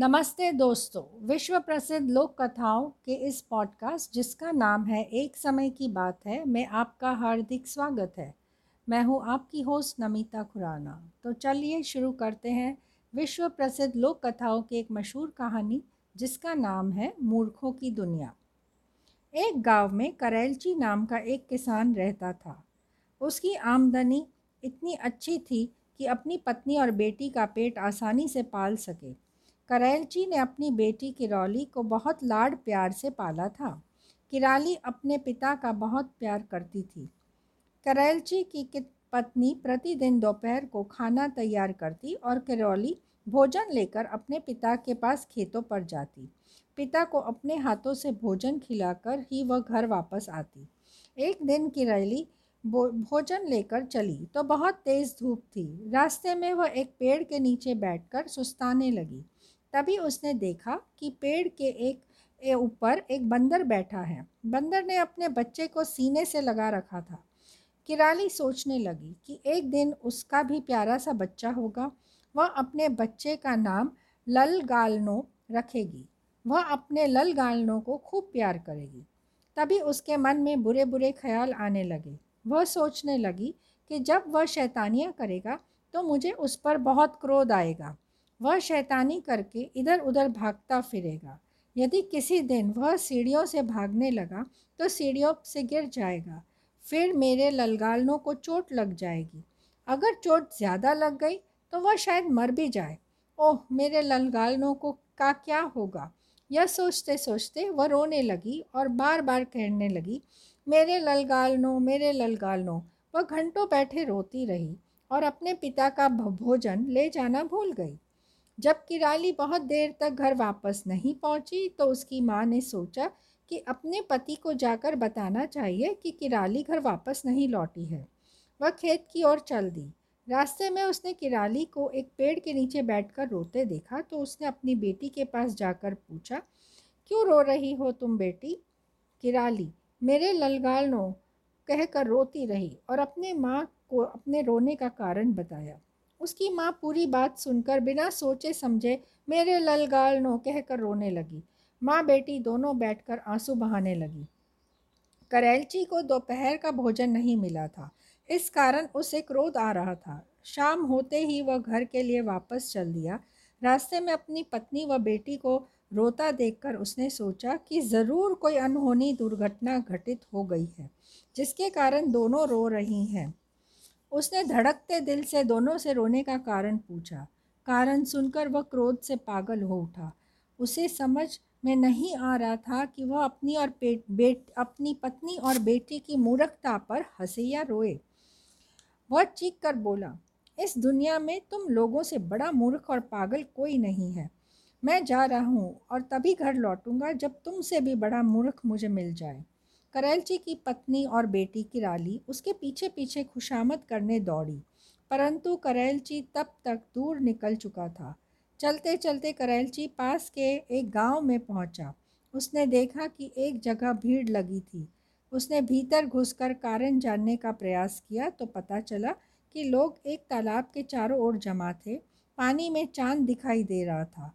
नमस्ते दोस्तों विश्व प्रसिद्ध लोक कथाओं के इस पॉडकास्ट जिसका नाम है एक समय की बात है, मैं आपका हार्दिक स्वागत है। मैं हूँ आपकी होस्ट नमिता खुराना। तो चलिए शुरू करते हैं विश्व प्रसिद्ध लोक कथाओं की एक मशहूर कहानी, जिसका नाम है मूर्खों की दुनिया। एक गाँव में करेलची नाम का एक किसान रहता था। उसकी आमदनी इतनी अच्छी थी कि अपनी पत्नी और बेटी का पेट आसानी से पाल सके। करैलची ने अपनी बेटी किरौली को बहुत लाड प्यार से पाला था। किराली अपने पिता का बहुत प्यार करती थी। करैलची की पत्नी प्रतिदिन दोपहर को खाना तैयार करती और किरौली भोजन लेकर अपने पिता के पास खेतों पर जाती। पिता को अपने हाथों से भोजन खिलाकर ही वह घर वापस आती। एक दिन किरैली भोजन लेकर चली तो बहुत तेज़ धूप थी। रास्ते में वह एक पेड़ के नीचे बैठकर सुस्ताने लगी। तभी उसने देखा कि पेड़ के एक ऊपर एक बंदर बैठा है। बंदर ने अपने बच्चे को सीने से लगा रखा था। किराली सोचने लगी कि एक दिन उसका भी प्यारा सा बच्चा होगा। वह अपने बच्चे का नाम लल गालनो रखेगी। वह अपने लल गालनो को खूब प्यार करेगी। तभी उसके मन में बुरे बुरे ख्याल आने लगे। वह सोचने लगी कि जब वह शैतानियाँ करेगा तो मुझे उस पर बहुत क्रोध आएगा। वह शैतानी करके इधर उधर भागता फिरेगा। यदि किसी दिन वह सीढ़ियों से भागने लगा तो सीढ़ियों से गिर जाएगा। फिर मेरे ललगालनों को चोट लग जाएगी। अगर चोट ज़्यादा लग गई तो वह शायद मर भी जाए। ओह, मेरे ललगालनों को का क्या होगा? यह सोचते सोचते वह रोने लगी और बार बार कहने लगी, मेरे ललगालनों मेरे ललगालनों। वह घंटों बैठे रोती रही और अपने पिता का भोजन ले जाना भूल गई। जब किराली बहुत देर तक घर वापस नहीं पहुँची तो उसकी माँ ने सोचा कि अपने पति को जाकर बताना चाहिए कि किराली घर वापस नहीं लौटी है। वह खेत की ओर चल दी। रास्ते में उसने किराली को एक पेड़ के नीचे बैठकर रोते देखा तो उसने अपनी बेटी के पास जाकर पूछा, क्यों रो रही हो तुम बेटी? किराली, मेरे ललगालनो कहकर रोती रही और अपने माँ को, अपने रोने का कारण बताया। उसकी माँ पूरी बात सुनकर बिना सोचे समझे मेरे ललगाल नो कहकर रोने लगी। माँ बेटी दोनों बैठकर आँसू बहाने लगी। करैलची को दोपहर का भोजन नहीं मिला था। इस कारण उसे क्रोध आ रहा था। शाम होते ही वह घर के लिए वापस चल दिया। रास्ते में अपनी पत्नी व बेटी को रोता देखकर उसने सोचा कि ज़रूर कोई अनहोनी दुर्घटना घटित हो गई है, जिसके कारण दोनों रो रही हैं। उसने धड़कते दिल से दोनों से रोने का कारण पूछा। कारण सुनकर वह क्रोध से पागल हो उठा। उसे समझ में नहीं आ रहा था कि वह अपनी और पेट, बेट, अपनी पत्नी और बेटी की मूर्खता पर हंसे या रोए। वह चीख कर बोला, इस दुनिया में तुम लोगों से बड़ा मूर्ख और पागल कोई नहीं है। मैं जा रहा हूँ और तभी घर लौटूँगा जब तुमसे भी बड़ा मूर्ख मुझे मिल जाए। करैलची की पत्नी और बेटी किराली उसके पीछे पीछे खुशामद करने दौड़ी, परंतु करैलची तब तक दूर निकल चुका था। चलते चलते करैलची पास के एक गाँव में पहुँचा। उसने देखा कि एक जगह भीड़ लगी थी। उसने भीतर घुसकर कारण जानने का प्रयास किया तो पता चला कि लोग एक तालाब के चारों ओर जमा थे। पानी में चाँद दिखाई दे रहा था।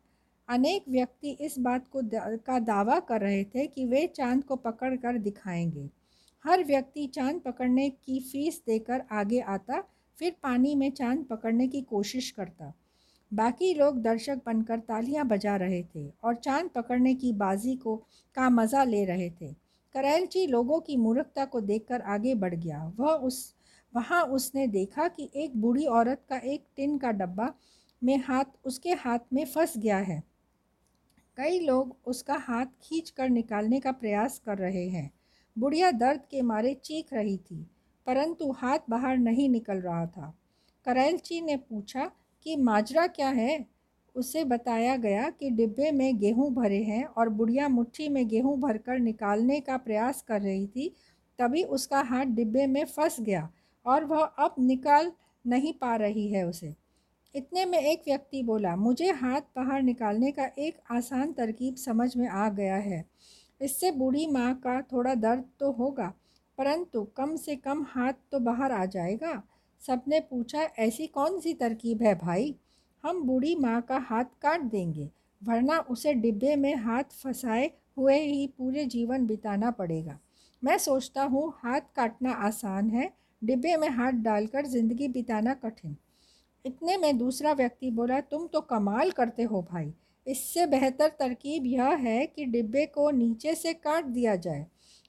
अनेक व्यक्ति इस बात को का दावा कर रहे थे कि वे चाँद को पकड़ कर दिखाएँगे। हर व्यक्ति चाँद पकड़ने की फ़ीस देकर आगे आता, फिर पानी में चाँद पकड़ने की कोशिश करता। बाकी लोग दर्शक बनकर तालियाँ बजा रहे थे और चाँद पकड़ने की बाजी को, का मज़ा ले रहे थे। करैलची लोगों की मूर्खता को देखकर आगे बढ़ गया। वह उस, वहाँ उसने देखा कि एक बूढ़ी औरत का एक टिन का डब्बा में हाथ, उसके हाथ में फंस गया है। कई लोग उसका हाथ खींच कर निकालने का प्रयास कर रहे हैं। बुढ़िया दर्द के मारे चीख रही थी, परंतु हाथ बाहर नहीं निकल रहा था। करैलची ने पूछा कि, माजरा क्या है? उसे बताया गया कि डिब्बे में गेहूँ भरे हैं और बुढ़िया मुट्ठी में गेहूँ भरकर निकालने का प्रयास कर रही थी, तभी उसका हाथ डिब्बे में फंस गया और वह अब निकाल नहीं पा रही है उसे। इतने में एक व्यक्ति बोला, मुझे हाथ बाहर निकालने का एक आसान तरकीब समझ में आ गया है। इससे बूढ़ी माँ का थोड़ा दर्द तो होगा, परंतु कम से कम हाथ तो बाहर आ जाएगा। सबने पूछा, ऐसी कौन सी तरकीब है भाई? हम बूढ़ी माँ का हाथ काट देंगे, वरना उसे डिब्बे में हाथ फंसाए हुए ही पूरे जीवन बिताना पड़ेगा। मैं सोचता हूँ, हाथ काटना आसान है, डिब्बे में हाथ डालकर ज़िंदगी बिताना कठिन। इतने में दूसरा व्यक्ति बोला, तुम तो कमाल करते हो भाई। इससे बेहतर तरकीब यह है कि डिब्बे को नीचे से काट दिया जाए।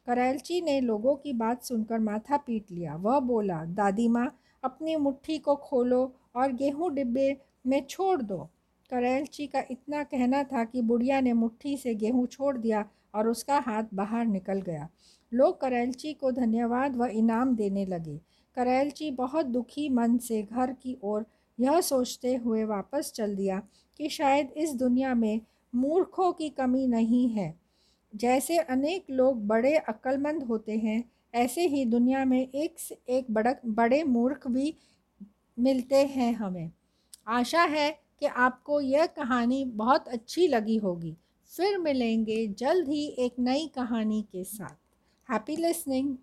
करैलची ने लोगों की बात सुनकर माथा पीट लिया। वह बोला, दादी माँ, अपनी मुट्ठी को खोलो और गेहूँ डिब्बे में छोड़ दो। करैलची का इतना कहना था कि बुढ़िया ने मुट्ठी से गेहूँ छोड़ दिया और उसका हाथ बाहर निकल गया। लोग करैलची को धन्यवाद व इनाम देने लगे। करैलची बहुत दुखी मन से घर की ओर यह सोचते हुए वापस चल दिया कि शायद इस दुनिया में मूर्खों की कमी नहीं है। जैसे अनेक लोग बड़े अक्लमंद होते हैं, ऐसे ही दुनिया में एक से एक बड़क बड़े मूर्ख भी मिलते हैं हमें। आशा है कि आपको यह कहानी बहुत अच्छी लगी होगी। फिर मिलेंगे जल्द ही एक नई कहानी के साथ। Happy listening